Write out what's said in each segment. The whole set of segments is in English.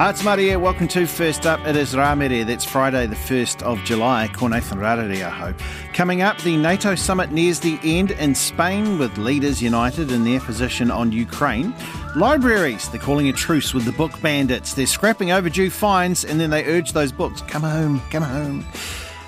Ah, Ata mārie, welcome to First Up. It is Ramere. That's Friday, the 1st of July. Ko Nathan Rarere, I hope. Coming up, the NATO summit nears the end in Spain with leaders united in their position on Ukraine. Libraries, they're calling a truce with the book bandits. They're scrapping overdue fines and then they urge those books, come home, come home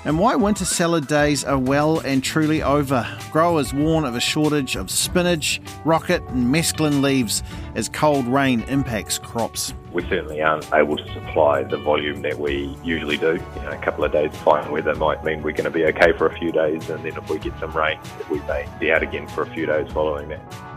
and why winter salad days are well and truly over. Growers warn of a shortage of spinach, rocket, and mesclun leaves as cold rain impacts crops. We certainly aren't able to supply the volume that we usually do. You know, a couple of days fine weather might mean we're going to be okay for a few days, and then if we get some rain, we may be out again for a few days following that.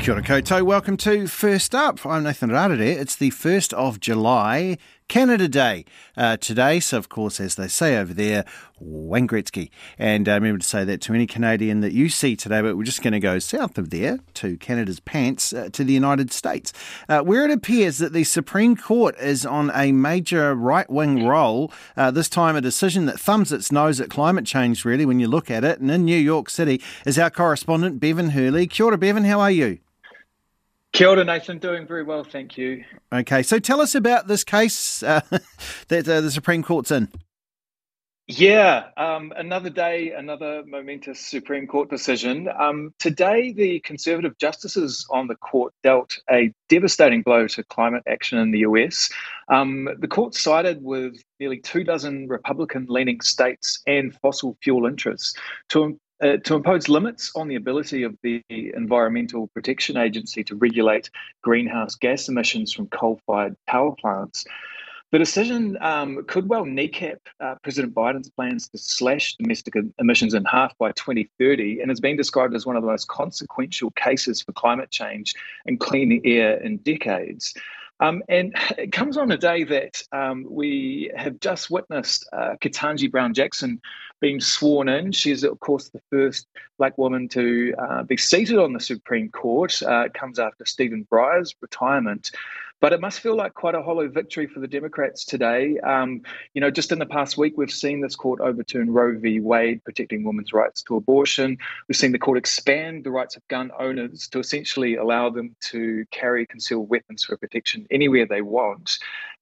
Kia ora koutou. Welcome to First Up. I'm Nathan Rarere. It's the 1st of July, Canada Day. Uh, today, so of course, as they say over there, Wayne Gretzky. And uh, remember to say that to any Canadian that you see today, but we're just going to go south of there to Canada's pants uh, to the United States, uh, where it appears that the Supreme Court is on a major right wing roll. Uh, this time, a decision that thumbs its nose at climate change, really, when you look at it. And in New York City is our correspondent, Bevan Hurley. Kia ora, Bevan. How are you? Kia ora, Nathan. Doing very well, thank you. Okay, so tell us about this case uh, that uh, the Supreme Court's in. Yeah, um, another day, another momentous Supreme Court decision. Um, today, the Conservative justices on the court dealt a devastating blow to climate action in the US. Um, the court sided with nearly two dozen Republican leaning states and fossil fuel interests to uh, to impose limits on the ability of the Environmental Protection Agency to regulate greenhouse gas emissions from coal fired power plants. The decision um, could well kneecap uh, President Biden's plans to slash domestic emissions in half by 2030 and has been described as one of the most consequential cases for climate change and clean air in decades. Um, and it comes on a day that um, we have just witnessed uh, Ketanji Brown Jackson being sworn in. She's, of course, the first black woman to uh, be seated on the Supreme Court. Uh, it comes after Stephen Breyer's retirement. But it must feel like quite a hollow victory for the Democrats today. Um, you know, just in the past week, we've seen this court overturn Roe v. Wade, protecting women's rights to abortion. We've seen the court expand the rights of gun owners to essentially allow them to carry concealed weapons for protection anywhere they want.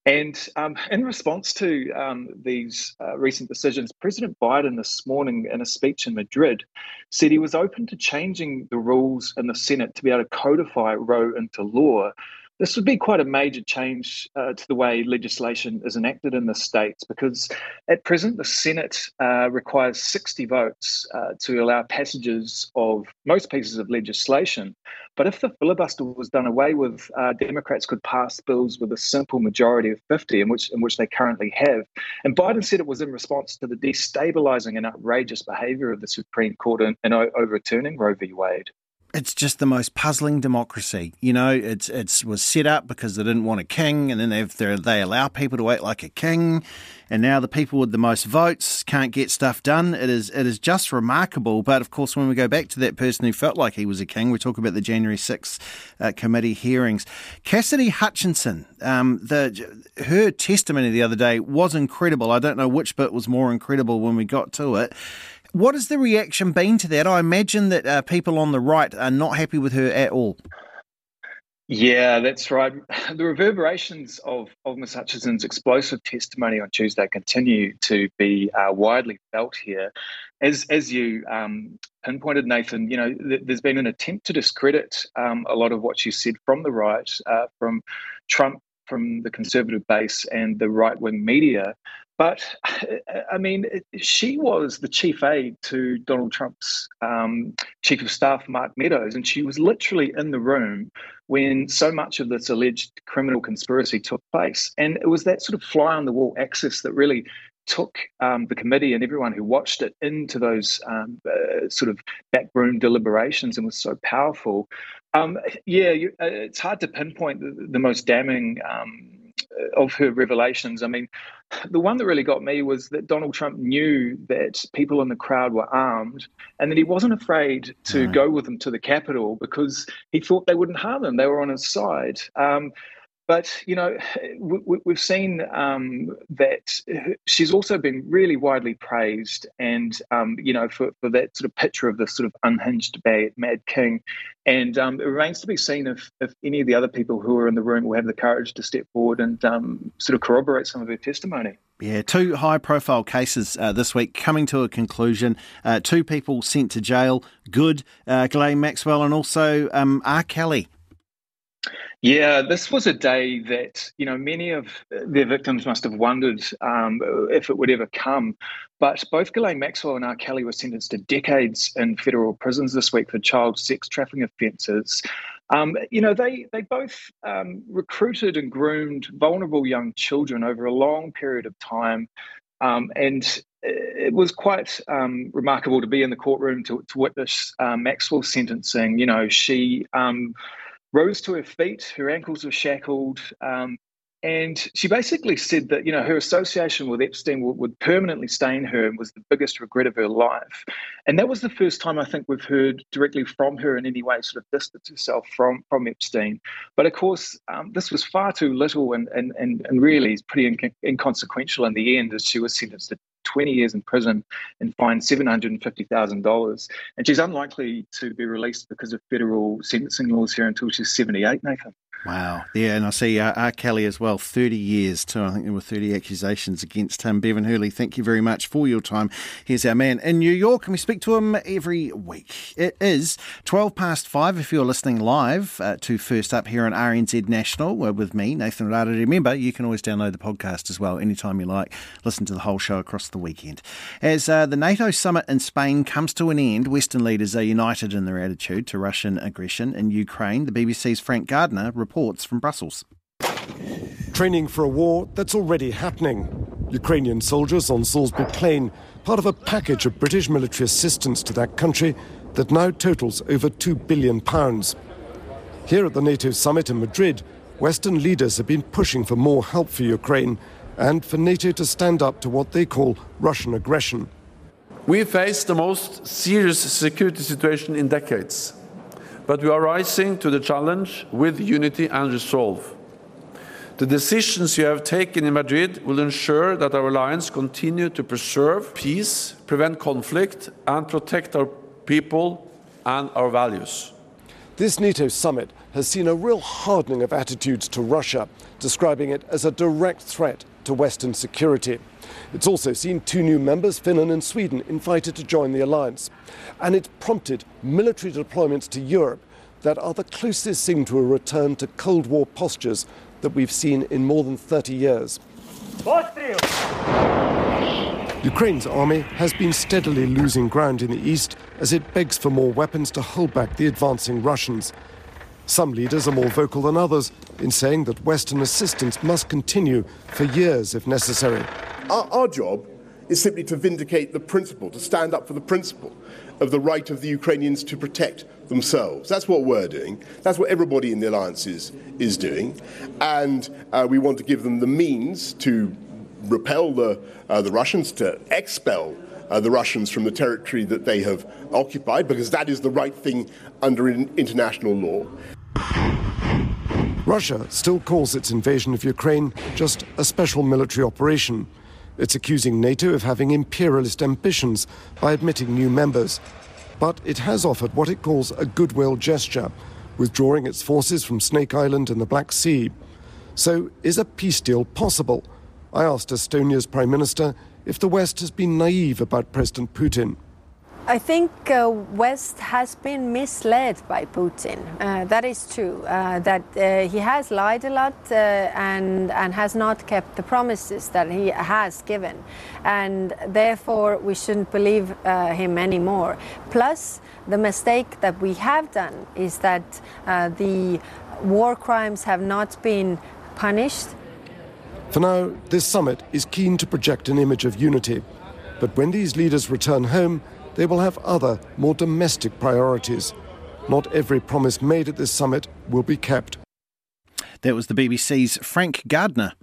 And um, in response to um, these uh, recent decisions, President Biden this morning in a speech in Madrid said he was open to changing the rules in the Senate to be able to codify Roe into law. This would be quite a major change uh, to the way legislation is enacted in the states because at present the Senate uh, requires 60 votes uh, to allow passages of most pieces of legislation. But if the filibuster was done away with, uh, Democrats could pass bills with a simple majority of 50, in which, in which they currently have. And Biden said it was in response to the destabilizing and outrageous behavior of the Supreme Court in, in overturning Roe v. Wade it's just the most puzzling democracy. You know, it's it's was set up because they didn't want a king, and then they they allow people to act like a king, and now the people with the most votes can't get stuff done. It is it is just remarkable. But of course, when we go back to that person who felt like he was a king, we talk about the January 6th uh, committee hearings. Cassidy Hutchinson, um, the her testimony the other day was incredible. I don't know which bit was more incredible when we got to it. What has the reaction been to that? I imagine that uh, people on the right are not happy with her at all. Yeah, that's right. The reverberations of, of Ms. Hutchinson's explosive testimony on Tuesday continue to be uh, widely felt here. As as you um, pinpointed, Nathan, you know, th- there's been an attempt to discredit um, a lot of what she said from the right, uh, from Trump, from the conservative base, and the right wing media. But I mean, she was the chief aide to Donald Trump's um, chief of staff, Mark Meadows, and she was literally in the room when so much of this alleged criminal conspiracy took place. And it was that sort of fly on the wall access that really took um, the committee and everyone who watched it into those um, uh, sort of backroom deliberations and was so powerful. Um, yeah, you, uh, it's hard to pinpoint the, the most damning um, of her revelations. I mean, the one that really got me was that Donald Trump knew that people in the crowd were armed and that he wasn't afraid to go with them to the Capitol because he thought they wouldn't harm him. They were on his side. Um, but you know, we, have seen um, that she's also been really widely praised, and um, you know, for, for that sort of picture of this sort of unhinged bad, mad king. And um, it remains to be seen if, if any of the other people who are in the room will have the courage to step forward and um, sort of corroborate some of her testimony. Yeah, two high profile cases uh, this week coming to a conclusion. Uh, two people sent to jail. Good, uh, Ghislaine Maxwell and also um, R. Kelly. Yeah, this was a day that you know many of their victims must have wondered um, if it would ever come. But both Ghislaine Maxwell and R. Kelly were sentenced to decades in federal prisons this week for child sex trafficking offences. Um, you know, they they both um, recruited and groomed vulnerable young children over a long period of time, um, and it was quite um, remarkable to be in the courtroom to, to witness uh, Maxwell's sentencing. You know, she um, rose to her feet, her ankles were shackled. Um, and she basically said that, you know, her association with Epstein would, would, permanently stain her and was the biggest regret of her life. And that was the first time I think we've heard directly from her in any way sort of distance herself from, from Epstein. But of course, um, this was far too little and, and, and, and really pretty inc- inconsequential in the end as she was sentenced to 20 years in prison and fined $750,000. And she's unlikely to be released because of federal sentencing laws here until she's 78, Nathan. Wow. Yeah, and I see uh, R. Kelly as well, 30 years too. I think there were 30 accusations against him. Bevan Hurley, thank you very much for your time. Here's our man in New York, and we speak to him every week. It is 12 past five if you're listening live uh, to First Up here on RNZ National with me, Nathan Rarere. Remember, you can always download the podcast as well anytime you like. Listen to the whole show across the weekend. As uh, the NATO summit in Spain comes to an end, Western leaders are united in their attitude to Russian aggression in Ukraine. The BBC's Frank Gardner reports from Brussels. Training for a war that's already happening. Ukrainian soldiers on Salisbury Plain, part of a package of British military assistance to that country that now totals over £2 billion. Here at the NATO summit in Madrid, Western leaders have been pushing for more help for Ukraine and for NATO to stand up to what they call Russian aggression. We face the most serious security situation in decades but we are rising to the challenge with unity and resolve. The decisions you have taken in Madrid will ensure that our alliance continue to preserve peace, prevent conflict, and protect our people and our values. This NATO summit has seen a real hardening of attitudes to Russia, describing it as a direct threat to Western security. It's also seen two new members, Finland and Sweden, invited to join the alliance. And it's prompted military deployments to Europe that are the closest thing to a return to Cold War postures that we've seen in more than 30 years. Ukraine's army has been steadily losing ground in the east as it begs for more weapons to hold back the advancing Russians. Some leaders are more vocal than others in saying that Western assistance must continue for years if necessary. Our, our job is simply to vindicate the principle, to stand up for the principle of the right of the Ukrainians to protect themselves. That's what we're doing. That's what everybody in the alliance is, is doing. And uh, we want to give them the means to repel the, uh, the Russians, to expel uh, the Russians from the territory that they have occupied, because that is the right thing under international law. Russia still calls its invasion of Ukraine just a special military operation. It's accusing NATO of having imperialist ambitions by admitting new members. But it has offered what it calls a goodwill gesture, withdrawing its forces from Snake Island and the Black Sea. So, is a peace deal possible? I asked Estonia's Prime Minister if the West has been naive about President Putin. I think uh, West has been misled by Putin. Uh, that is true. Uh, that uh, he has lied a lot uh, and and has not kept the promises that he has given, and therefore we shouldn't believe uh, him anymore. Plus, the mistake that we have done is that the war crimes have not been punished. For now, this summit is keen to project an image of unity, but when these leaders return home they will have other, more domestic priorities. Not every promise made at this summit will be kept. That was the BBC's Frank Gardner.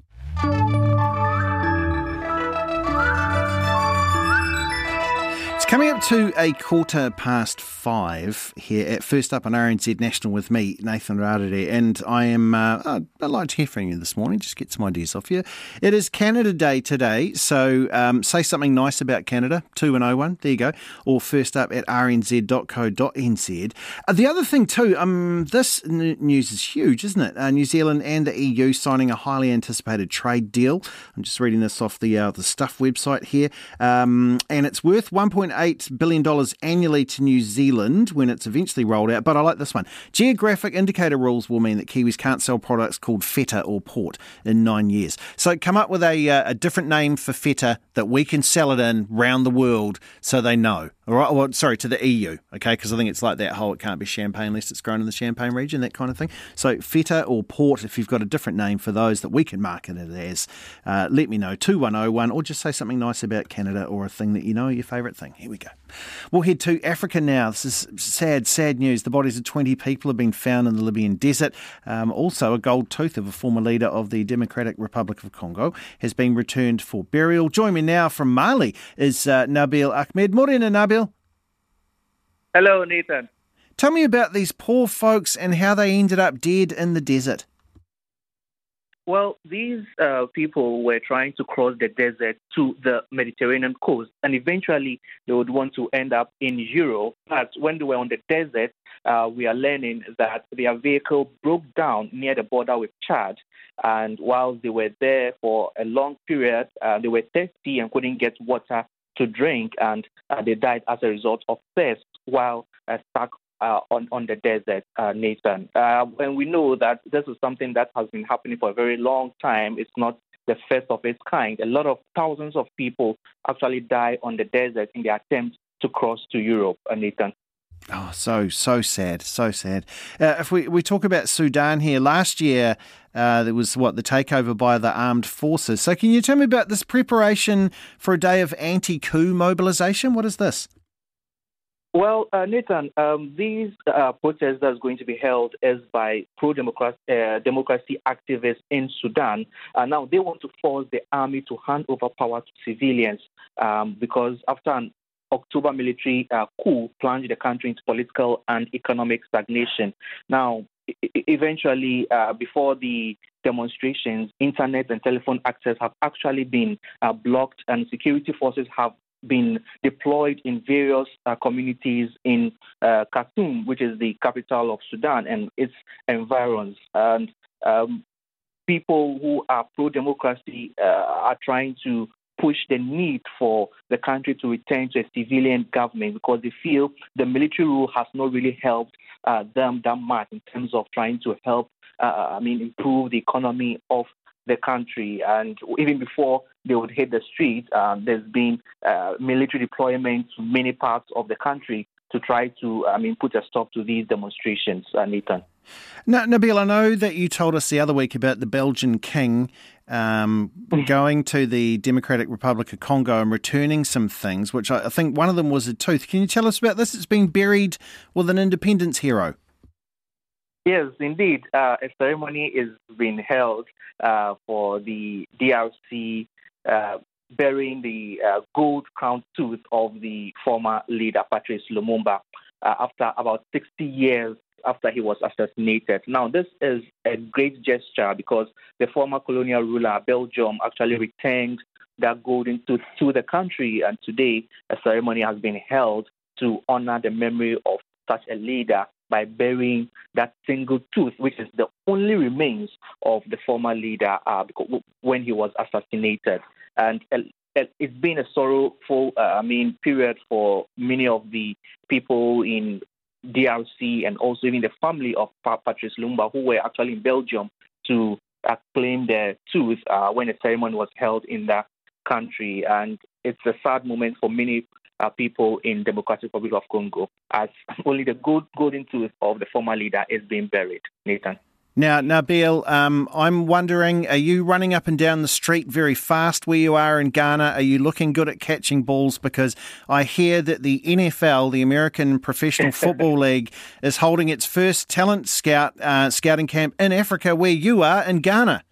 It's coming up to a quarter past five here at First Up on RNZ National with me, Nathan Rarere, and I am, uh, I'd like to hear from you this morning, just get some ideas off you. It is Canada Day today, so um, say something nice about Canada, 2101, there you go, or first up at rnz.co.nz. Uh, the other thing too, um, this n- news is huge, isn't it? Uh, New Zealand and the EU signing a highly anticipated trade deal. I'm just reading this off the, uh, the Stuff website here, um, and it's worth 1.8 $1.8 billion annually to New Zealand when it's eventually rolled out. But I like this one. Geographic indicator rules will mean that Kiwis can't sell products called feta or port in nine years. So come up with a, uh, a different name for feta that we can sell it in round the world so they know. All right, well, sorry, to the EU, okay, because I think it's like that whole it can't be champagne unless it's grown in the Champagne region, that kind of thing. So, feta or port, if you've got a different name for those that we can market it as, uh, let me know, 2101, or just say something nice about Canada or a thing that you know, your favourite thing. Here we go. We'll head to Africa now. This is sad, sad news. The bodies of 20 people have been found in the Libyan desert. Um, also, a gold tooth of a former leader of the Democratic Republic of Congo has been returned for burial. Join me now from Mali is uh, Nabil Ahmed. Morena, Nabil. Hello, Nathan. Tell me about these poor folks and how they ended up dead in the desert. Well, these uh, people were trying to cross the desert to the Mediterranean coast, and eventually they would want to end up in Europe. But when they were on the desert, uh, we are learning that their vehicle broke down near the border with Chad. And while they were there for a long period, uh, they were thirsty and couldn't get water to drink, and uh, they died as a result of thirst while uh, stuck uh, on, on the desert, uh, Nathan. Uh, and we know that this is something that has been happening for a very long time. It's not the first of its kind. A lot of thousands of people actually die on the desert in the attempt to cross to Europe, uh, Nathan. Oh, so so sad, so sad. Uh, if we we talk about Sudan here, last year uh, there was what the takeover by the armed forces. So, can you tell me about this preparation for a day of anti-coup mobilisation? What is this? Well, uh, Nathan, um, these uh, protests that's going to be held is by pro-democracy uh, democracy activists in Sudan. Uh, now, they want to force the army to hand over power to civilians um, because after an October military uh, coup plunged the country into political and economic stagnation. Now, eventually, uh, before the demonstrations, internet and telephone access have actually been blocked, and security forces have been deployed in various uh, communities in uh, Khartoum, which is the capital of Sudan, and its environs. And um, people who are pro democracy uh, are trying to push the need for the country to return to a civilian government because they feel the military rule has not really helped uh, them that much in terms of trying to help, uh, I mean, improve the economy of the country. And even before they would hit the streets, um, there's been uh, military deployment to many parts of the country to try to, I mean, put a stop to these demonstrations, uh, Nathan. Now, Nabil, I know that you told us the other week about the Belgian king um, going to the Democratic Republic of Congo and returning some things, which I, I think one of them was a tooth. Can you tell us about this? It's been buried with an independence hero. Yes, indeed. Uh, a ceremony is being held uh, for the DRC uh, burying the uh, gold crown tooth of the former leader, Patrice Lumumba, uh, after about 60 years after he was assassinated. Now, this is a great gesture because the former colonial ruler, Belgium, actually returned that golden tooth to the country. And today, a ceremony has been held to honor the memory of such a leader by burying that single tooth, which is the only remains of the former leader uh, when he was assassinated. And uh, it's been a sorrowful, uh, I mean, period for many of the people in DRC and also even the family of Patrice Lumumba, who were actually in Belgium to uh, claim their tooth uh, when a ceremony was held in that country. And it's a sad moment for many uh, people in Democratic Republic of Congo, as only the good golden tooth of the former leader is being buried. Nathan. Now, Nabil, um, I'm wondering, are you running up and down the street very fast where you are in Ghana? Are you looking good at catching balls? Because I hear that the NFL, the American Professional Football League, is holding its first talent scout uh, scouting camp in Africa, where you are in Ghana.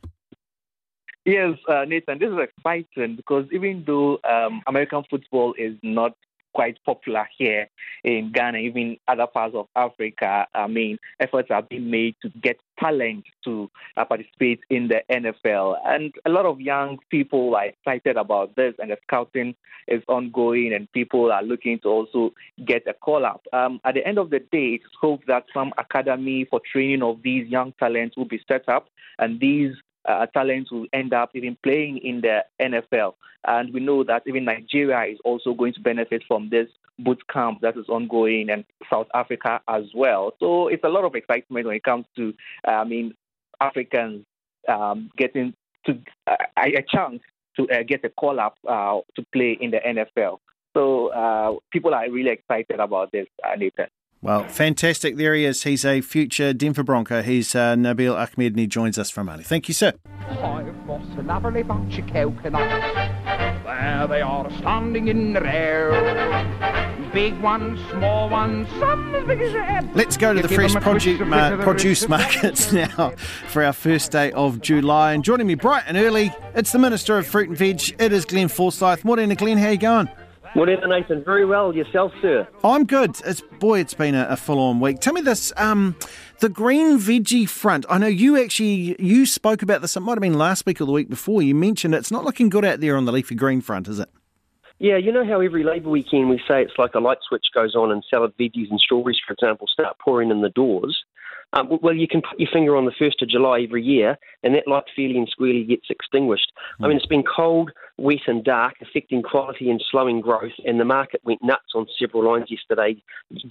Yes, uh, Nathan, this is exciting because even though um, American football is not quite popular here in Ghana, even other parts of Africa. I mean, efforts are being made to get talent to uh, participate in the NFL. And a lot of young people are excited about this, and the scouting is ongoing, and people are looking to also get a call up. Um, at the end of the day, it's hoped that some academy for training of these young talents will be set up, and these uh, talents will end up even playing in the NFL. And we know that even Nigeria is also going to benefit from this boot camp that is ongoing and South Africa as well. So it's a lot of excitement when it comes to, uh, I mean, Africans um, getting to uh, a chance to uh, get a call up uh, to play in the NFL. So uh, people are really excited about this, Nathan. Well, fantastic. There he is. He's a future Denver Bronco. He's uh, Nabil Ahmed and he joins us from Mali. Thank you, sir. I've a lovely bunch of coconuts. There they are standing in the air. Big ones, small ones, some as big as your head. Let's go to the fresh produce, ma- produce markets now for our first day of July. And joining me bright and early, it's the Minister of Fruit and Veg. It is Glenn Forsyth. Morning, Glenn. How you going? Whatever, Nathan. Very well. Yourself, sir? I'm good. It's boy, it's been a, a full-on week. Tell me this: um, the green veggie front. I know you actually you spoke about this. It might have been last week or the week before. You mentioned it's not looking good out there on the leafy green front, is it? Yeah, you know how every Labour weekend we say it's like a light switch goes on and salad veggies and strawberries, for example, start pouring in the doors. Um, well, you can put your finger on the 1st of July every year, and that light fairly and squarely gets extinguished. I mean, it's been cold, wet, and dark, affecting quality and slowing growth, and the market went nuts on several lines yesterday,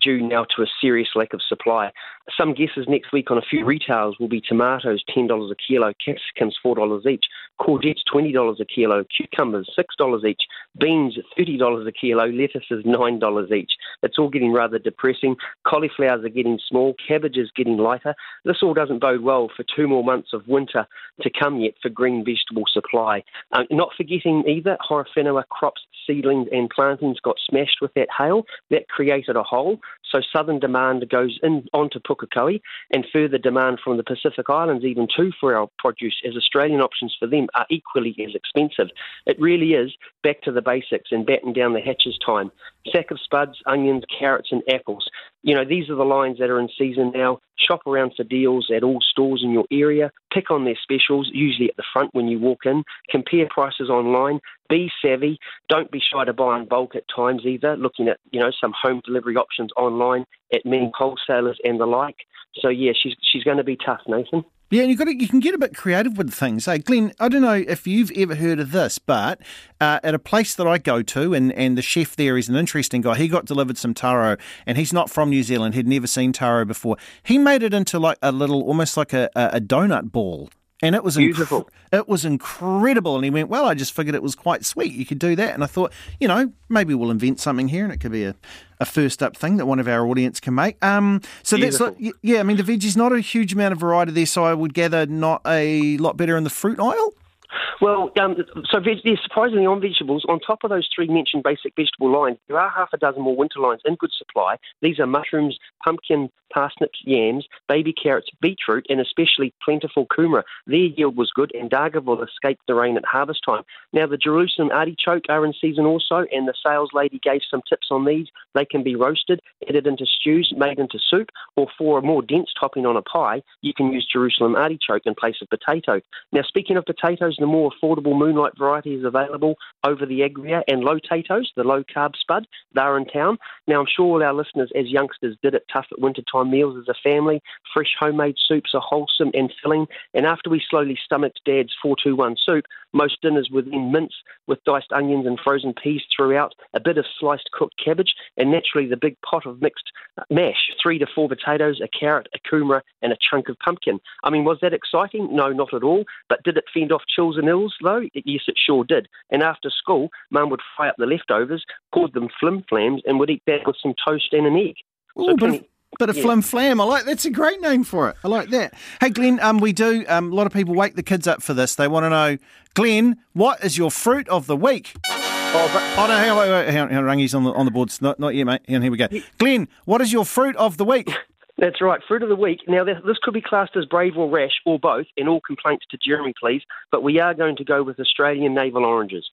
due now to a serious lack of supply. Some guesses next week on a few retails will be tomatoes $10 a kilo, capsicums $4 each, courgettes $20 a kilo, cucumbers $6 each, beans $30 a kilo, lettuces $9 each. It's all getting rather depressing. Cauliflowers are getting small, cabbages getting lighter. This all doesn't bode well for two more months of winter to come yet for green vegetable supply. Um, not forgetting either, Horowhenua crops, seedlings and plantings got smashed with that hail. That created a hole. So southern demand goes in onto Pukekohe and further demand from the Pacific Islands even too for our produce as Australian options for them are equally as expensive. It really is back to the basics and batten down the hatches time. Sack of spuds, onions, carrots and apples. You know, these are the lines that are in season now. Shop around for deals at all stores in your area. Pick on their specials, usually at the front when you walk in. Compare prices online. Be savvy. Don't be shy to buy in bulk at times either. Looking at, you know, some home delivery options online at many wholesalers and the like. So yeah, she's she's going to be tough, Nathan. Yeah, and you got to, you can get a bit creative with things. Hey, Glenn, I don't know if you've ever heard of this, but uh, at a place that I go to, and, and the chef there is an interesting guy. He got delivered some taro, and he's not from New Zealand. He'd never seen taro before. He made it into like a little, almost like a, a donut ball and it was beautiful. Inc- it was incredible. And he went, "Well, I just figured it was quite sweet. You could do that." And I thought, you know, maybe we'll invent something here, and it could be a, a first up thing that one of our audience can make. Um, so beautiful. that's like, yeah. I mean, the veggies not a huge amount of variety there, so I would gather not a lot better in the fruit aisle. Well, um, so veg- surprisingly on vegetables, on top of those three mentioned basic vegetable lines, there are half a dozen more winter lines in good supply. These are mushrooms, pumpkin, parsnips, yams, baby carrots, beetroot, and especially plentiful kumara. Their yield was good, and Dargaville escaped the rain at harvest time. Now, the Jerusalem artichoke are in season also, and the sales lady gave some tips on these. They can be roasted, added into stews, made into soup, or for a more dense topping on a pie, you can use Jerusalem artichoke in place of potato. Now, speaking of potatoes, the more affordable moonlight variety is available over the Agria and Lotatoes, the low carb spud. They're in town. Now, I'm sure all our listeners, as youngsters, did it tough at wintertime meals as a family. Fresh homemade soups are wholesome and filling. And after we slowly stomached Dad's 421 soup, most dinners were then mince with diced onions and frozen peas throughout, a bit of sliced cooked cabbage, and naturally the big pot of mixed mash three to four potatoes, a carrot, a kumara, and a chunk of pumpkin. I mean, was that exciting? No, not at all. But did it fend off chills and ills, though? Yes, it sure did. And after school, Mum would fry up the leftovers, called them flim flams, and would eat that with some toast and an egg. Ooh, so 20, Bit of yeah. flim flam. I like that's a great name for it. I like that. Hey Glenn, um, we do um, a lot of people wake the kids up for this. They want to know, Glenn, what is your fruit of the week? Oh, but, oh no, hang on, wait, wait, hang on, hang on, Rangi's on the on the boards. Not not yet, mate. And here we go. Glenn, what is your fruit of the week? That's right, fruit of the week. Now, this could be classed as brave or rash, or both, and all complaints to Jeremy, please. But we are going to go with Australian navel oranges.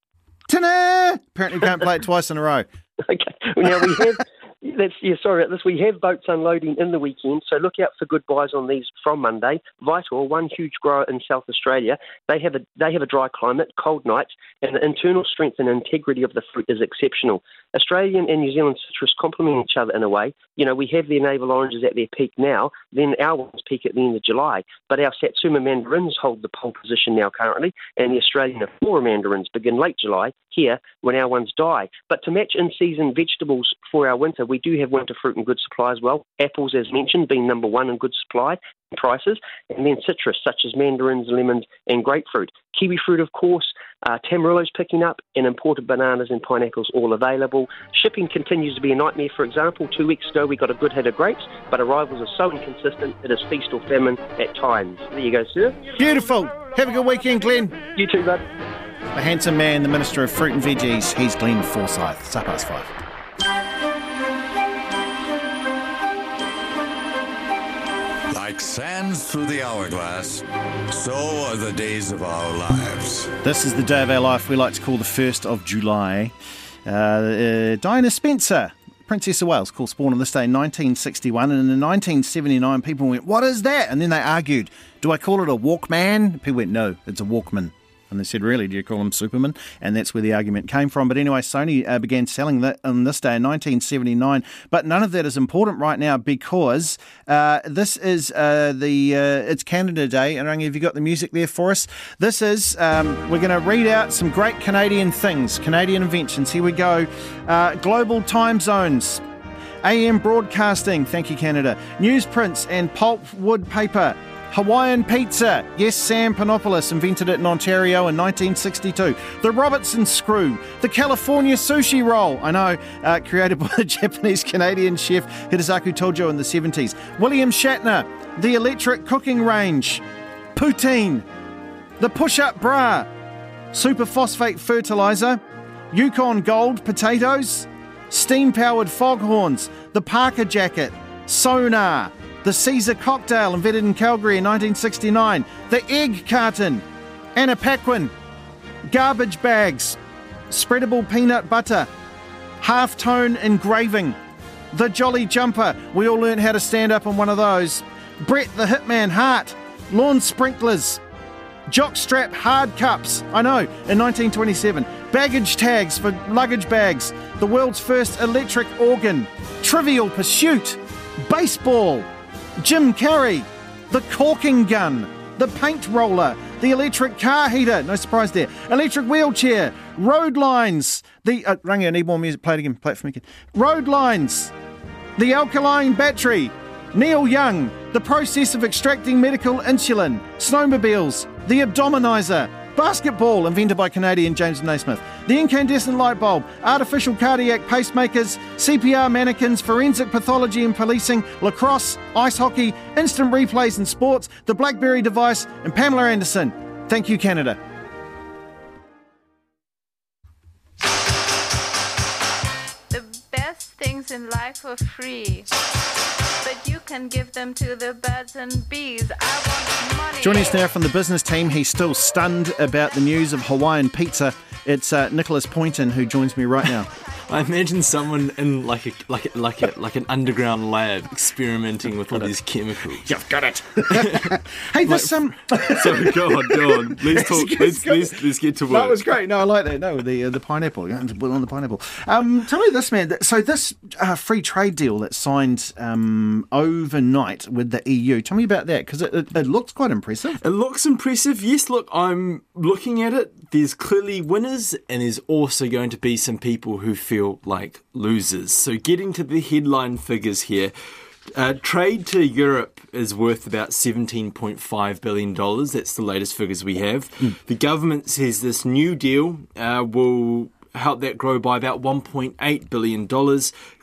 Ta-da! Apparently, you can't play it twice in a row. Okay. Now we have. That's yeah. Sorry about this. We have boats unloading in the weekend, so look out for good buys on these from Monday. Vital, one huge grower in South Australia, they have a they have a dry climate, cold nights, and the internal strength and integrity of the fruit is exceptional. Australian and New Zealand citrus complement each other in a way. You know, we have their navel oranges at their peak now, then our ones peak at the end of July. But our Satsuma mandarins hold the pole position now currently, and the Australian Afourer mandarins begin late July here when our ones die. But to match in season vegetables for our winter, we do have winter fruit in good supply as well. Apples, as mentioned, being number one in good supply prices, and then citrus such as mandarins, lemons, and grapefruit. Kiwi fruit, of course, uh, Tamarillo's picking up, and imported bananas and pineapples all available. Shipping continues to be a nightmare. For example, two weeks ago we got a good hit of grapes, but arrivals are so inconsistent it is feast or famine at times. There you go, sir. Beautiful. Have a good weekend, Glenn. You too, bud. The handsome man, the Minister of Fruit and Veggies, he's Glenn Forsyth. It's up past five. Sands through the hourglass, so are the days of our lives. This is the day of our life we like to call the 1st of July. Uh, uh, Diana Spencer, Princess of Wales, called born on this day in 1961. And in 1979, people went, What is that? And then they argued, Do I call it a Walkman? People went, No, it's a Walkman. And they said, Really, do you call him Superman? And that's where the argument came from. But anyway, Sony uh, began selling that on this day in 1979. But none of that is important right now because uh, this is uh, the uh, it's Canada Day. And Rangi, have you got the music there for us? This is um, we're going to read out some great Canadian things, Canadian inventions. Here we go. Uh, global time zones. AM broadcasting, thank you, Canada. Newsprints and pulp wood paper. Hawaiian pizza. Yes, Sam Panopoulos invented it in Ontario in 1962. The Robertson screw. The California sushi roll. I know, uh, created by the Japanese Canadian chef Hidekazu Tojo in the 70s. William Shatner. The electric cooking range. Poutine. The push up bra. Superphosphate fertilizer. Yukon Gold potatoes. Steam powered foghorns. The Parker jacket. Sonar. The Caesar cocktail invented in Calgary in 1969. The egg carton. Anna Paquin. Garbage bags. Spreadable peanut butter. Half tone engraving. The Jolly Jumper. We all learned how to stand up on one of those. Brett the Hitman Hart. Lawn sprinklers. Jockstrap hard cups. I know, in 1927. Baggage tags for luggage bags. The world's first electric organ. Trivial Pursuit. Baseball. Jim Carrey, the caulking gun, the paint roller, the electric car heater, no surprise there, electric wheelchair, road lines, the. Uh, Rangi, I need more music. Play it again, play it for me again. Road lines, the alkaline battery, Neil Young, the process of extracting medical insulin, snowmobiles, the abdominizer, basketball invented by Canadian James Naismith, the incandescent light bulb, artificial cardiac pacemakers, CPR mannequins, forensic pathology and policing, lacrosse, ice hockey, instant replays in sports, the BlackBerry device, and Pamela Anderson. Thank you, Canada. The best things in life are free, but you can give them to the birds and bees. I want money. Joining us now from the business team, he's still stunned about the news of Hawaiian pizza. It's uh, Nicholas Poynton who joins me right now. I imagine someone in like a like a, like a, like an underground lab experimenting with all these chemicals. You've got it. hey, this some. so go on, go on. Let's talk. Let's, let's, let's get to work. That was great. No, I like that. No, the uh, the pineapple. You have to put on the pineapple. Um, tell me this, man. So this uh, free trade deal that's signed um, overnight with the EU. Tell me about that because it, it, it looks quite impressive. It looks impressive. Yes, look, I'm looking at it. There's clearly winners, and there's also going to be some people who feel like losers. So, getting to the headline figures here. Uh, trade to Europe is worth about $17.5 billion. That's the latest figures we have. Mm. The government says this new deal uh, will help that grow by about $1.8 billion.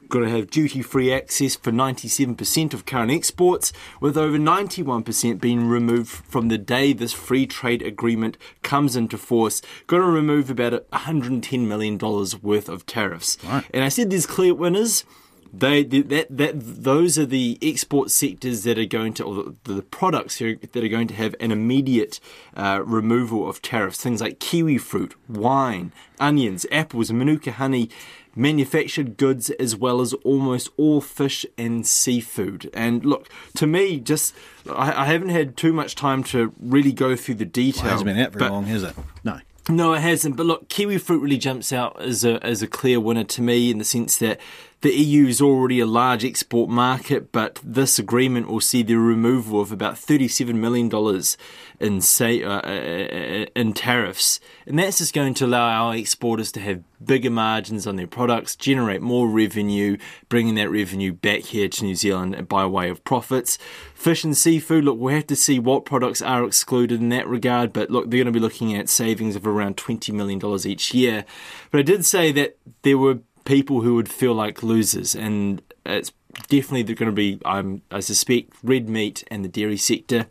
Got to have duty free access for 97% of current exports, with over 91% being removed from the day this free trade agreement comes into force. Got to remove about $110 million worth of tariffs. Right. And I said there's clear winners. they that that those are the export sectors that are going to, or the, the products that are going to have an immediate uh, removal of tariffs. Things like kiwi fruit, wine, onions, apples, manuka honey, manufactured goods, as well as almost all fish and seafood. And look, to me, just I, I haven't had too much time to really go through the detail. Well, it hasn't been out very long, has it? No. no, it hasn't. But look, kiwi fruit really jumps out as a as a clear winner to me in the sense that the EU is already a large export market, but this agreement will see the removal of about thirty-seven million dollars in say uh, uh, in tariffs, and that's just going to allow our exporters to have bigger margins on their products, generate more revenue, bringing that revenue back here to New Zealand by way of profits. Fish and seafood, look, we'll have to see what products are excluded in that regard, but look, they're going to be looking at savings of around $20 million each year. But I did say that there were people who would feel like losers, and it's definitely they're going to be, um, I suspect, red meat and the dairy sector.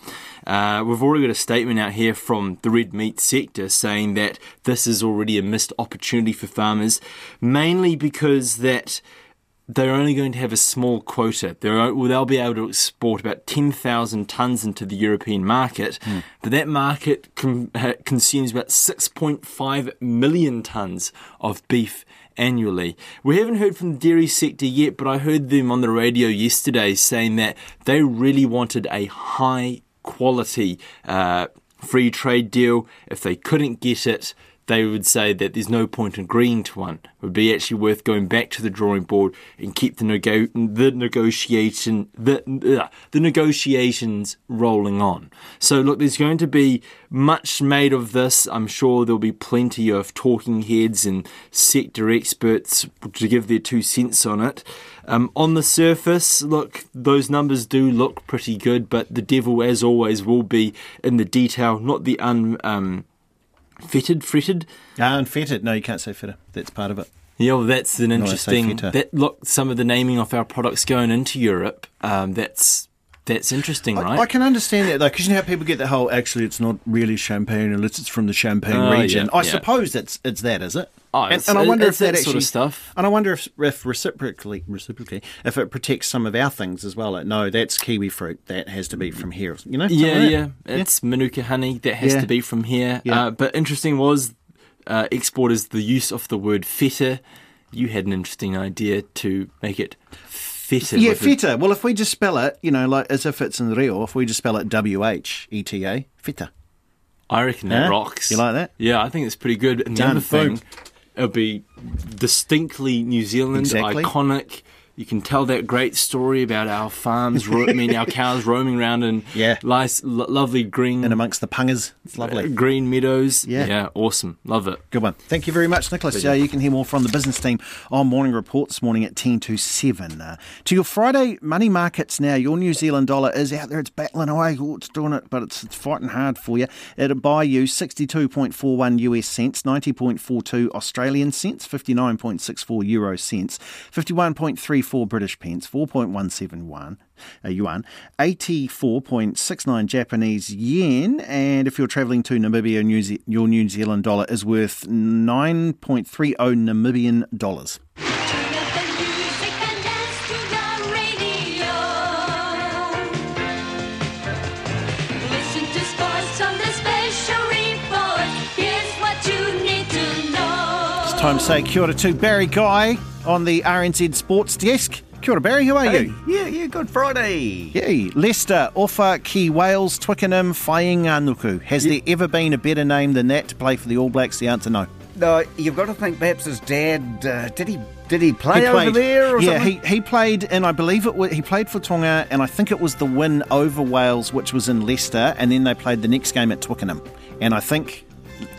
Uh, we've already got a statement out here from the red meat sector saying that this is already a missed opportunity for farmers, mainly because that they're only going to have a small quota. They're, well, they'll be able to export about 10,000 tonnes into the European market, but that market com- consumes about 6.5 million tonnes of beef annually. We haven't heard from the dairy sector yet, but I heard them on the radio yesterday saying that they really wanted a high quality uh, free trade deal. If they couldn't get it, they would say that there's no point in agreeing to one. It would be actually worth going back to the drawing board and keep the nego- the negotiation the uh, the negotiations rolling on. So look, there's going to be much made of this. I'm sure there'll be plenty of talking heads and sector experts to give their two cents on it. Um, on the surface, look, those numbers do look pretty good, but the devil, as always, will be in the detail, not the un. Um, fitted, fritted. Ah, and fetid. No, you can't say fitter. That's part of it. Yeah, well, that's an No, I interesting. feta. That look, some of the naming of our products going into Europe. Um, that's that's interesting, right? I can understand that though, because you know how people get the whole. Actually, it's not really champagne unless it's from the Champagne Oh, region. yeah, I yeah. suppose that's it's that, is it? Oh, and, and I wonder if that, that actually sort of stuff. And I wonder if, if reciprocally, reciprocally, if it protects some of our things as well. Like, no, that's kiwi fruit. That has to be from here. You know? yeah, like yeah, that. It's Manuka honey that has Yeah. to be from here. Yeah. Uh, but interesting was uh, exporters the use of the word feta. You had an interesting idea to make it feta. Yeah, a- feta. Well, if we just spell it, you know, like as if it's in Rio, if we just spell it W H E T A, feta. I reckon that Huh? rocks. You like that? Yeah, I think it's pretty good. And the other thing, Boom. It'll be distinctly New Zealand, Exactly. iconic. You can tell that great story about our farms, ro- I mean, our cows roaming around in Yeah. nice, lo- lovely green And amongst the pungas. It's lovely. uh, green meadows. Yeah. yeah, awesome, love it. Good one. Thank you very much, Nicholas. Yeah, you can hear more from the business team on Morning Report this morning at 10 to 7. Uh, to your Friday money markets now, your New Zealand dollar is out there. It's battling away. Oh, it's doing it, but it's, it's fighting hard for you. It'll buy you 62.41 US cents, 90.42 Australian cents, 59.64 Euro cents, 51.34 British pence, 4.171 uh, yuan, 84.69 Japanese yen, and if you're travelling to Namibia, New Ze- your New Zealand dollar is worth 9.30 Namibian dollars. Time to say kia ora to Barry Guy on the RNZ Sports Desk. Kia ora, Barry, how are you? Yeah, yeah, good Friday. Yay. Leicester, Offa, Key Wales, Twickenham, Fainga'anuku. Has there ever been a better name than that to play for the All Blacks? The answer no. No, you've got to think perhaps his dad, uh, did he did he play He over there or yeah, something? he, he played, and I believe it was, he played for Tonga, and I think it was the win over Wales, which was in Leicester, and then they played the next game at Twickenham. And I think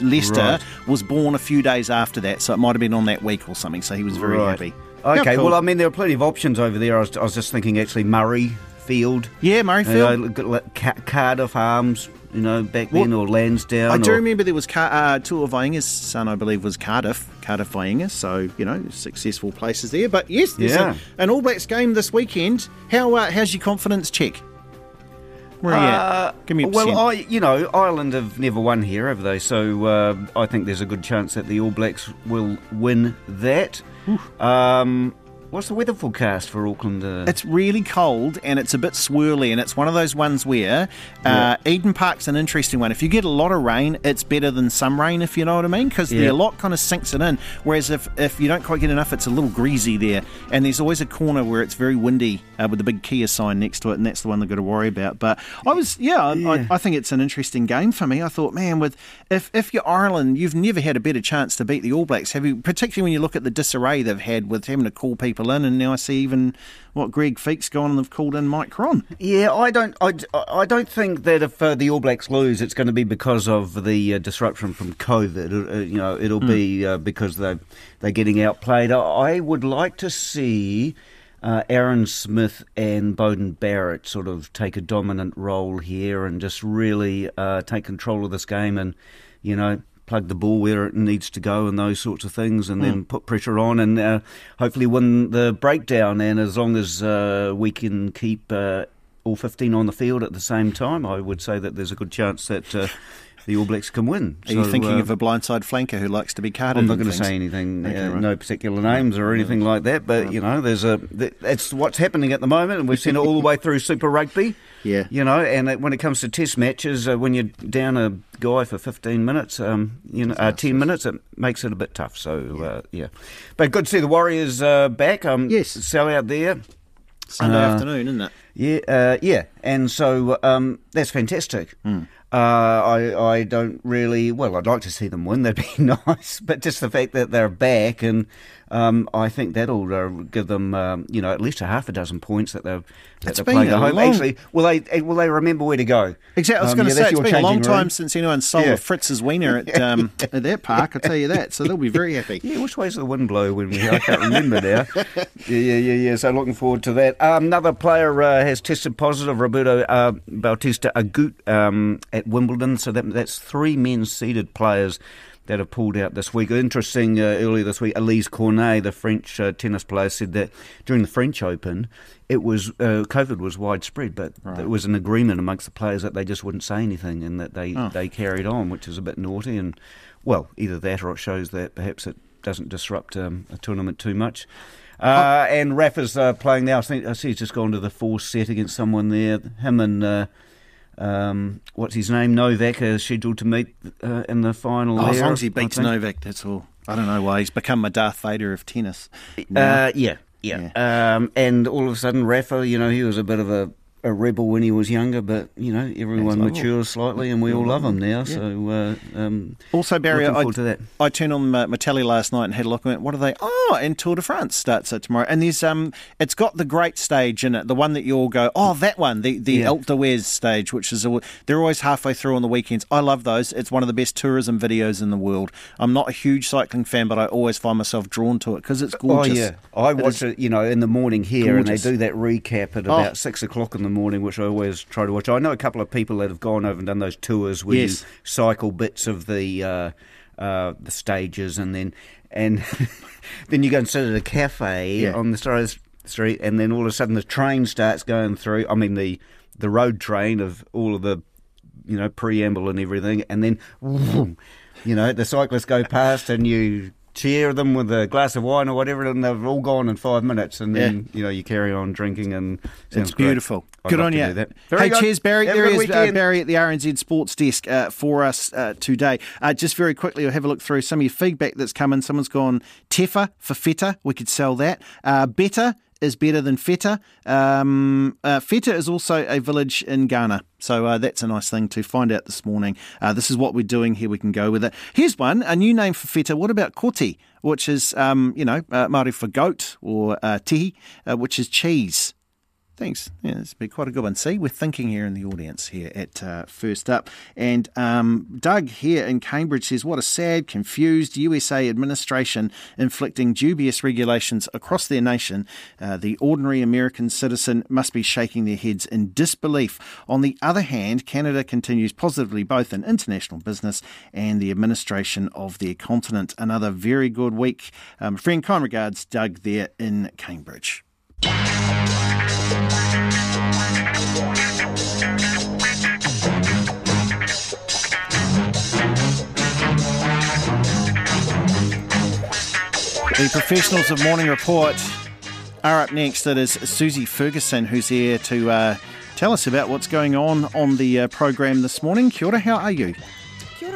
Leicester Right. was born a few days after that, so it might have been on that week or something, so he was very Right. happy. Okay, cool. well, I mean, there are plenty of options over there. I was, I was just thinking actually Murray Field. Yeah, Murrayfield. You know, got like Ca- Cardiff Arms, you know, back then, or Lansdowne. I do or, remember there was Car- uh, Tua Vainga's son, I believe, was Cardiff, Cardiff Vainga. So you know, successful places there. But yes, there's Yeah. a, an All Blacks game this weekend. How uh, how's your confidence check? Where are you Uh, at? Give me a well, percent. I, you know, Ireland have never won here, have they? So uh, I think there's a good chance that the All Blacks will win that. Um, What's the weather forecast for Auckland? Uh, It's really cold and it's a bit swirly, and it's one of those ones where uh, Eden Park's an interesting one. If you get a lot of rain, it's better than some rain, if you know what I mean, because the Yeah. a lot kind of sinks it in. Whereas if, if you don't quite get enough, it's a little greasy there. And there's always a corner where it's very windy uh, with the big Kia sign next to it, and that's the one they've got to worry about. But I was, yeah, I, I, I think it's an interesting game for me. I thought, man, with if if you're Ireland, you've never had a better chance to beat the All Blacks, have you? Particularly when you look at the disarray they've had with having to call people in, and now I see even what Greg Feek's gone and they've called in Mike Cron. Yeah, I don't. I, I don't think that if uh, the All Blacks lose, it's going to be because of the uh, disruption from COVID. Uh, you know, it'll Hmm. be uh, because they they're getting outplayed. I, I would like to see. Uh, Aaron Smith and Beauden Barrett sort of take a dominant role here and just really uh, take control of this game and, you know, plug the ball where it needs to go and those sorts of things and then Mm. put pressure on and uh, hopefully win the breakdown. And as long as uh, we can keep uh, all 15 on the field at the same time, I would say that there's a good chance that uh, the All Blacks can win. Are you thinking uh, of a blindside flanker who likes to be carded? I'm not going to say anything, Okay, uh, right. no particular names or anything like that. But you know, there's a that's what's happening at the moment, and we've seen it all the way through Super Rugby. Yeah, you know, and it, when it comes to Test matches, uh, when you're down a guy for 15 minutes, um, you know, uh, 10 minutes, it makes it a bit tough. So uh, yeah, but good to see the Warriors uh, back. Um, yes, sell out there. Sunday Uh, afternoon, isn't it? Yeah, uh, yeah, and so um, that's fantastic. Hmm. Uh, I I don't really well. I'd like to see them win. That'd be nice. But just the fact that they're back, and um, I think that'll uh, give them um, you know at least a half a dozen points that they've that It's they're playing at home. long- Actually, will they eh, will they remember where to go? Exactly. I was Um, going to yeah, say it's been a long room. time since anyone sold Yeah. a Fritz's wiener at um, at that park. I'll tell you that. So they'll be very happy. Yeah, which way's the wind blow when we? I can't remember now. Yeah, yeah, yeah, yeah. So looking forward to that. Um, another player uh, has tested positive, Roberto uh, Bautista Agut um, at Wimbledon. So that, that's three men seeded players that have pulled out this week. Interesting. Uh, earlier this week, Alizé Cornet, the French uh, tennis player, said that during the French Open, it was uh, COVID was widespread, but Right. there was an agreement amongst the players that they just wouldn't say anything and that they Oh. they carried on, which is a bit naughty. And well, either that or it shows that perhaps it doesn't disrupt um, a tournament too much. Uh, and Rafa's uh, playing now. I think I see he's just gone to the fourth set against someone there. Him and uh, um, what's his name Novak are scheduled to meet uh, in the final. Oh, as long as he beats. Novak, that's all. I don't know why he's become a Darth Vader of tennis. Uh, now. yeah, yeah. Um, and all of a sudden, Rafa, you know, he was a bit of a, a rebel when he was younger, but you know, everyone matures slightly, and we all love him now. Yeah. So, uh, um, Also, Barry, I, forward to that. I turned on uh, my telly last night and had a look and went, what are they? Oh, and Tour de France starts uh, tomorrow. And there's um, it's got the great stage in it, the one that you all go, oh, that one, the, the Yeah. Alpe d'Huez stage, which is, al- they're always halfway through on the weekends. I love those. It's one of the best tourism videos in the world. I'm not a huge cycling fan, but I always find myself drawn to it because it's gorgeous. Oh yeah, I It watch it, you know, in the morning here, gorgeous. and they do that recap at Oh. about six o'clock in the morning, which I always try to watch. I know a couple of people that have gone over and done those tours where Yes. you cycle bits of the uh, uh, the stages, and then and then you go and sit at a cafe Yeah. on the side of the street, and then all of a sudden the train starts going through. I mean the the road train of all of the you know preamble and everything, and then. You know, the cyclists go past and you cheer them with a glass of wine or whatever, and they've all gone in five minutes, and then you know you carry on drinking, and It's beautiful. Good on you. that. hey, good. cheers, Barry. Have there is uh. Barry at the RNZ Sports Desk uh, for us uh, today. Uh, just very quickly, I'll have a look through some of your feedback that's come in. Someone's gone Tefa for Feta. We could sell that. Uh, better is better than Feta. Um, uh, Feta is also a village in Ghana. So uh, that's a nice thing to find out this morning. Uh, this is what we're doing here. We can go with it. Here's one, a new name for feta. What about koti, which is, um, you know, uh, Māori for goat, or uh, tihi, uh, which is cheese. Thanks. Yeah, it's been quite a good one. See, we're thinking here in the audience here at uh, First Up. And um, Doug here in Cambridge says, What a sad, confused USA administration inflicting dubious regulations across their nation. Uh, the ordinary American citizen must be shaking their heads in disbelief. On the other hand, Canada continues positively both in international business and the administration of their continent. Another very good week. Um, friend, kind regards, Doug there in Cambridge. The professionals of Morning Report Are up next, it is Susie Ferguson who's here to uh, tell us about what's going on on the uh, program this morning. Kia ora, how are you?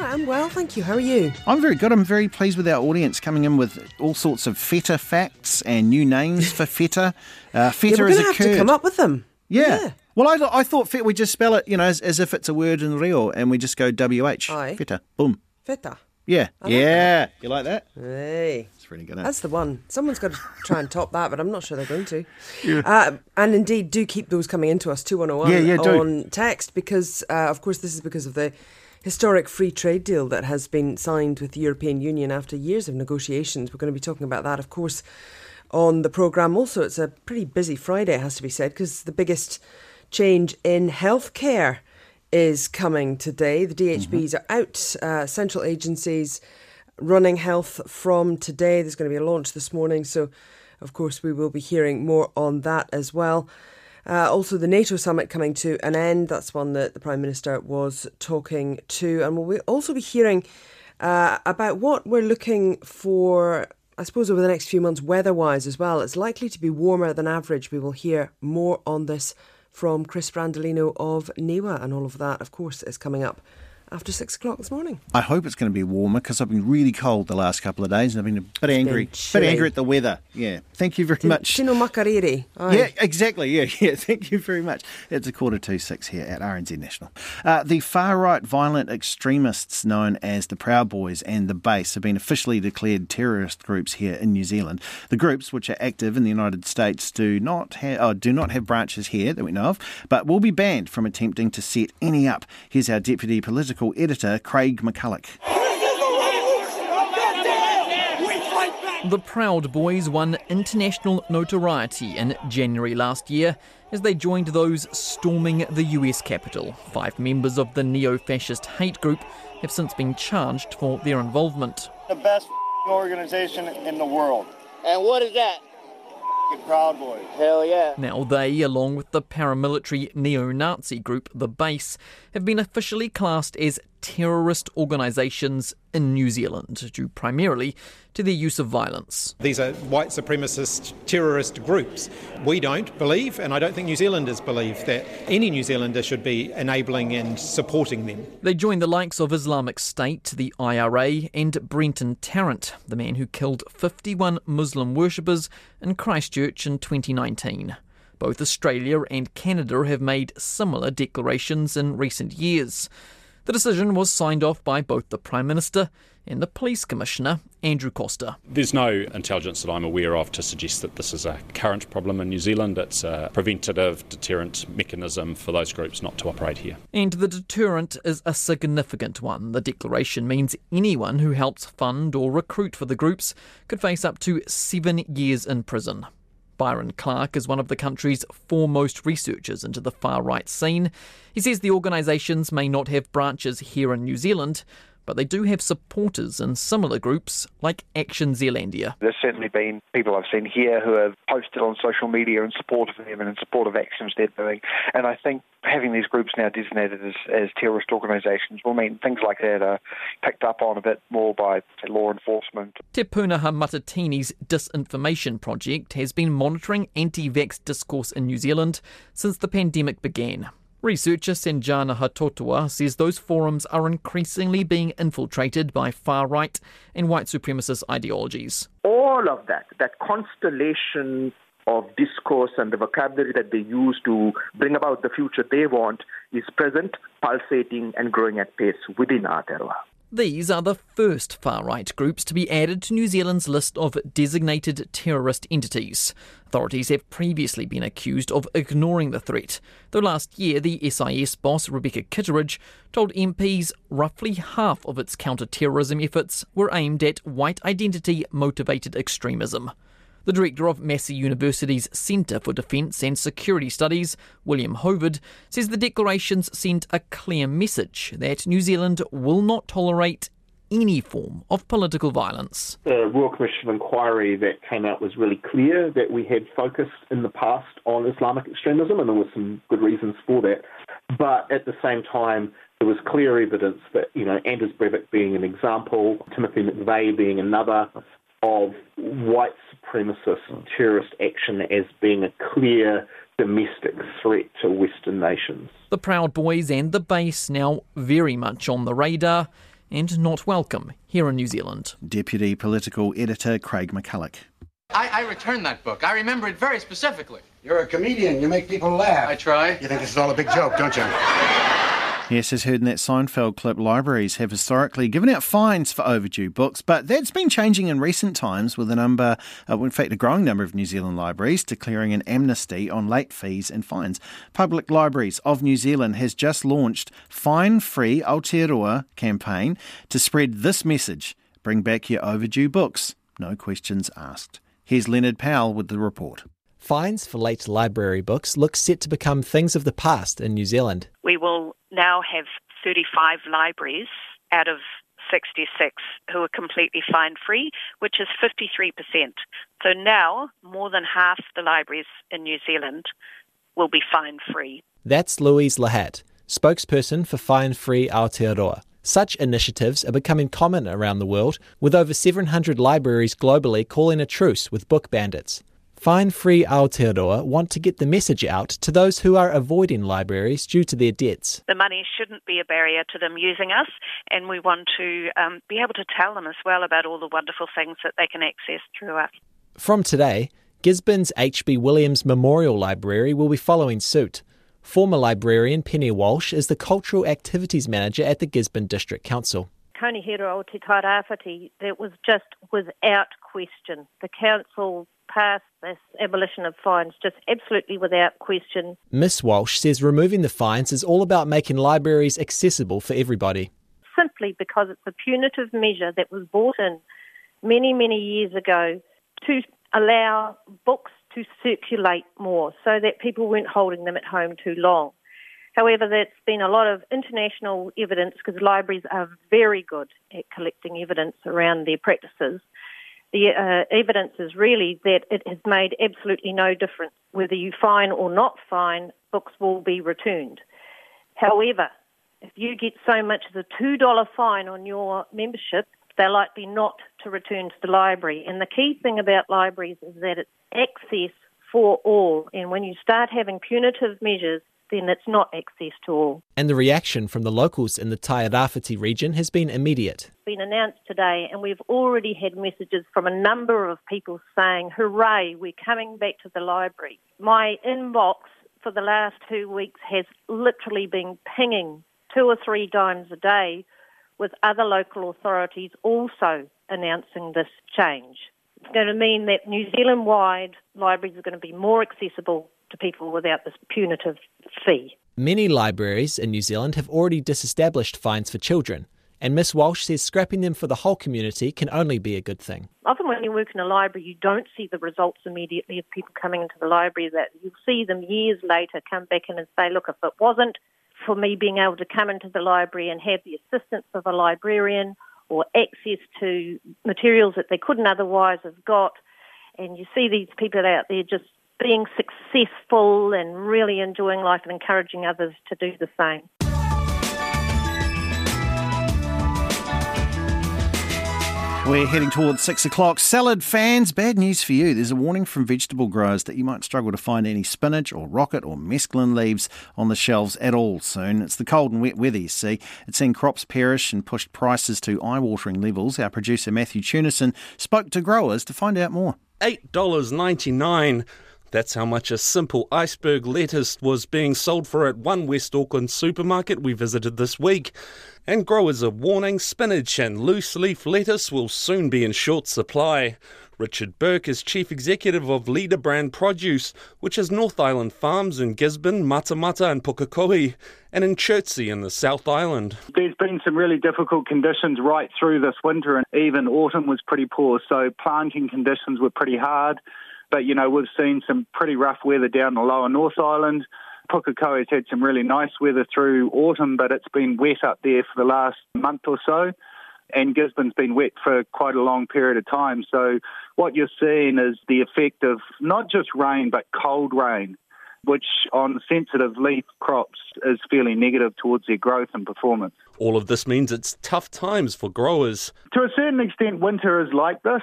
I'm well, thank you. How are you? I'm very good. I'm very pleased with our audience coming in with all sorts of feta facts and new names for feta. Uh, feta yeah, we're is going a to have to come up with them. Yeah. Well, I, I thought fet, we just spell it, you know, as, as if it's a word in real, and we just go WH. Aye. Feta. Boom. Feta. Yeah. I like yeah. You like that? Hey. It's really good. That's the one. Someone's got to try and top that, but I'm not sure they're going to. Yeah. Uh, and indeed, do keep those coming into us, 2101 Yeah, yeah, do. on text, because, uh, of course, this is because of the historic free trade deal that has been signed with the European Union after years of negotiations. We're going to be talking about that, of course, on the programme. Also, it's a pretty busy Friday, it has to be said, because the biggest change in healthcare is coming today. The DHBs are out, uh, central agencies running health from today. There's going to be a launch this morning, so of course we will be hearing more on that as well. Uh, also, the NATO summit coming to an end. That's one that the Prime Minister was talking to. And we'll also be hearing uh, about what we're looking for, I suppose, over the next few months, weather wise as well. It's likely to be warmer than average. We will hear more on this from Chris Brandolino of NIWA, and all of that, of course, is coming up after six o'clock this morning. I hope it's going to be warmer because I've been really cold the last couple of days and I've been a bit angry. Bit angry at the weather. Yeah. Thank you very much. Tino Makariri. Yeah, exactly. Yeah, yeah. Thank you very much. It's a quarter to six here at RNZ National. Uh, the far right violent extremists known as the Proud Boys and the Base have been officially declared terrorist groups here in New Zealand. The groups, which are active in the United States, do not have oh, do not have branches here that we know of, but will be banned from attempting to set any up. Here's our deputy political editor, Craig McCulloch. The Proud Boys won international notoriety in January last year as they joined those storming the US Capitol. Five members of the neo fascist hate group have since been charged for their involvement. the best organization in the world. And what is that? Proud Boys. Hell yeah. Now, they, along with the paramilitary neo Nazi group, the Base, have been officially classed as terrorist organisations in New Zealand, due primarily to their use of violence. These are white supremacist terrorist groups. We don't believe, and I don't think New Zealanders believe, that any New Zealander should be enabling and supporting them. They join the likes of Islamic State, the IRA, and Brenton Tarrant, the man who killed 51 Muslim worshippers in Christchurch in 2019. Both Australia and Canada have made similar declarations in recent years. The decision was signed off by both the Prime Minister and the Police Commissioner, Andrew Coster. There's no intelligence that I'm aware of to suggest that this is a current problem in New Zealand. It's a preventative deterrent mechanism for those groups not to operate here. And the deterrent is a significant one. The declaration means anyone who helps fund or recruit for the groups could face up to seven years in prison. Byron Clark is one of the country's foremost researchers into the far right scene. He says the organisations may not have branches here in New Zealand, but they do have supporters in similar groups like Action Zealandia. There's certainly been people I've seen here who have posted on social media in support of them and in support of actions they're doing. And I think having these groups now designated as, as terrorist organisations will mean things like that are picked up on a bit more by say, law enforcement. Te Pūnaha Matatini's Disinformation Project has been monitoring anti vax discourse in New Zealand since the pandemic began. Researcher Sanjana Hattotuwa says those forums are increasingly being infiltrated by far right and white supremacist ideologies. all of that, that constellation of discourse and the vocabulary that they use to bring about the future they want is present, pulsating, and growing at pace within Aotearoa. These are the first far right groups to be added to New Zealand's list of designated terrorist entities. Authorities have previously been accused of ignoring the threat, though last year the SIS boss Rebecca Kitteridge told MPs roughly half of its counter terrorism efforts were aimed at white identity motivated extremism. The director of Massey University's Centre for Defence and Security Studies, William Hoverd, says the declarations send a clear message that New Zealand will not tolerate any form of political violence. The Royal Commission of Inquiry that came out was really clear that we had focused in the past on Islamic extremism, and there were some good reasons for that. But at the same time, there was clear evidence that, you know, Anders Breivik being an example, Timothy McVeigh being another, of white supremacist terrorist action as being a clear domestic threat to Western nations. The Proud Boys and the base now very much on the radar and not welcome here in New Zealand. Deputy Political Editor Craig McCulloch. I, I returned that book. I remember it very specifically. You're a comedian. You make people laugh. I try. You think this is all a big joke, don't you? Yes, as heard in that Seinfeld clip, libraries have historically given out fines for overdue books, but that's been changing in recent times with a number, uh, in fact, a growing number of New Zealand libraries declaring an amnesty on late fees and fines. Public Libraries of New Zealand has just launched Fine Free Aotearoa campaign to spread this message bring back your overdue books, no questions asked. Here's Leonard Powell with the report. Fines for late library books look set to become things of the past in New Zealand. We will now have 35 libraries out of 66 who are completely fine free, which is 53%. So now more than half the libraries in New Zealand will be fine free. That's Louise Lahat, spokesperson for Fine Free Aotearoa. Such initiatives are becoming common around the world, with over 700 libraries globally calling a truce with book bandits. Fine Free Aotearoa want to get the message out to those who are avoiding libraries due to their debts. The money shouldn't be a barrier to them using us, and we want to um, be able to tell them as well about all the wonderful things that they can access through us. From today, Gisborne's H.B. Williams Memorial Library will be following suit. Former librarian Penny Walsh is the Cultural Activities Manager at the Gisborne District Council. Konehira o Te Tairāwhiti, that was just without question. The council passed this abolition of fines just absolutely without question. Miss Walsh says removing the fines is all about making libraries accessible for everybody. Simply because it's a punitive measure that was brought in many, many years ago to allow books to circulate more so that people weren't holding them at home too long. However, there's been a lot of international evidence because libraries are very good at collecting evidence around their practices. The uh, evidence is really that it has made absolutely no difference. Whether you fine or not fine, books will be returned. However, if you get so much as a $2 fine on your membership, they're likely not to return to the library. And the key thing about libraries is that it's access for all. And when you start having punitive measures, then it's not access to all. And the reaction from the locals in the Tairāwhiti region has been immediate. It's been announced today, and we've already had messages from a number of people saying, Hooray, we're coming back to the library. My inbox for the last two weeks has literally been pinging two or three times a day with other local authorities also announcing this change. It's going to mean that New Zealand wide libraries are going to be more accessible to people without this punitive fee. Many libraries in New Zealand have already disestablished fines for children, and Miss Walsh says scrapping them for the whole community can only be a good thing. Often when you work in a library, you don't see the results immediately of people coming into the library. That you'll see them years later come back in and say, "Look, if it wasn't for me being able to come into the library and have the assistance of a librarian or access to materials that they couldn't otherwise have got," and you see these people out there just being successful and really enjoying life and encouraging others to do the same. We're heading towards six o'clock. Salad fans, bad news for you. There's a warning from vegetable growers that you might struggle to find any spinach or rocket or mesclun leaves on the shelves at all soon. It's the cold and wet weather, you see. It's seen crops perish and pushed prices to eye watering levels. Our producer Matthew Tunison spoke to growers to find out more. $8.99. That's how much a simple iceberg lettuce was being sold for at one West Auckland supermarket we visited this week. And growers are warning spinach and loose leaf lettuce will soon be in short supply. Richard Burke is Chief Executive of Leader Brand Produce, which has North Island farms in Gisborne, Matamata, and Pukekohe, and in Chertsey in the South Island. There's been some really difficult conditions right through this winter, and even autumn was pretty poor, so planting conditions were pretty hard. But, you know, we've seen some pretty rough weather down the lower North Island. Pukekohe's had some really nice weather through autumn, but it's been wet up there for the last month or so. And Gisborne's been wet for quite a long period of time. So what you're seeing is the effect of not just rain, but cold rain, which on sensitive leaf crops is fairly negative towards their growth and performance. All of this means it's tough times for growers. To a certain extent, winter is like this.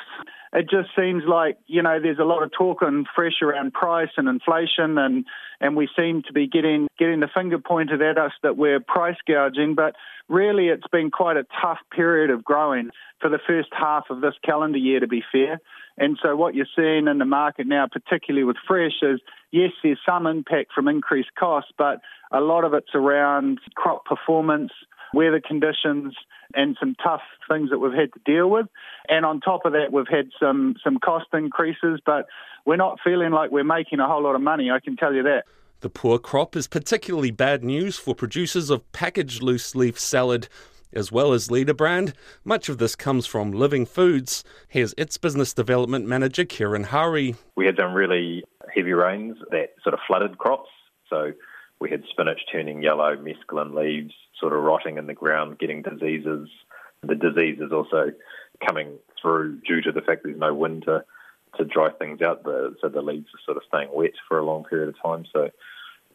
It just seems like you know there's a lot of talk and fresh around price and inflation, and and we seem to be getting getting the finger pointed at us that we're price gouging, but really it's been quite a tough period of growing for the first half of this calendar year, to be fair. And so what you're seeing in the market now, particularly with fresh, is yes, there's some impact from increased costs, but a lot of it's around crop performance, weather conditions, and some tough things that we've had to deal with. And on top of that, we've had some some cost increases, but we're not feeling like we're making a whole lot of money. I can tell you that. The poor crop is particularly bad news for producers of packaged loose leaf salad. As well as Leader Brand, much of this comes from Living Foods. Here's its business development manager, Kieran Hari. We had some really heavy rains that sort of flooded crops. So we had spinach turning yellow, mesclun leaves sort of rotting in the ground, getting diseases. The disease is also coming through due to the fact there's no wind to, to dry things out. The, so the leaves are sort of staying wet for a long period of time. So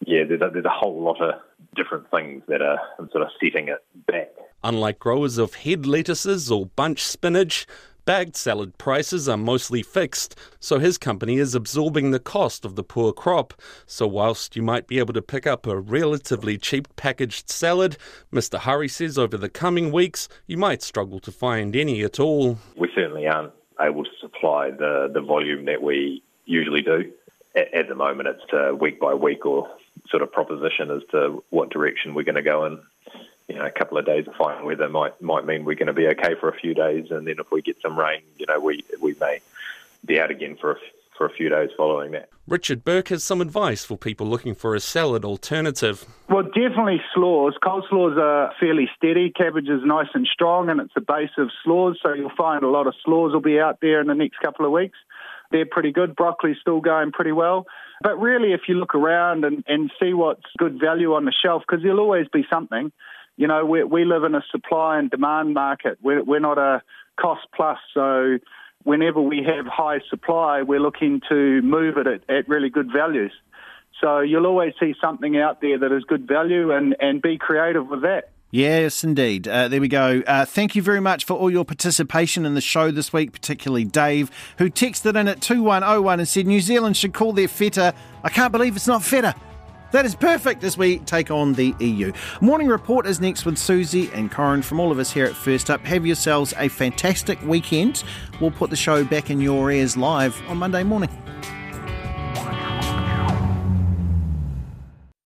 yeah, there's a, there's a whole lot of different things that are sort of setting it back. Unlike growers of head lettuces or bunch spinach, bagged salad prices are mostly fixed, so his company is absorbing the cost of the poor crop. So, whilst you might be able to pick up a relatively cheap packaged salad, Mr. Hari says over the coming weeks you might struggle to find any at all. We certainly aren't able to supply the, the volume that we usually do. At, at the moment, it's a week by week or sort of proposition as to what direction we're going to go in you know, a couple of days of fine weather might might mean we're going to be okay for a few days, and then if we get some rain, you know, we we may be out again for a, for a few days following that. Richard Burke has some advice for people looking for a salad alternative. Well, definitely slaws. Coleslaws are fairly steady. Cabbage is nice and strong, and it's the base of slaws, so you'll find a lot of slaws will be out there in the next couple of weeks. They're pretty good. Broccoli's still going pretty well. But really, if you look around and, and see what's good value on the shelf, because there'll always be something you know, we, we live in a supply and demand market. We're, we're not a cost plus. So whenever we have high supply, we're looking to move it at, at really good values. So you'll always see something out there that is good value and, and be creative with that. Yes, indeed. Uh, there we go. Uh, thank you very much for all your participation in the show this week, particularly Dave, who texted in at 2101 and said New Zealand should call their feta. I can't believe it's not feta. That is perfect as we take on the EU. Morning Report is next with Susie and Corin from all of us here at First Up. Have yourselves a fantastic weekend. We'll put the show back in your ears live on Monday morning.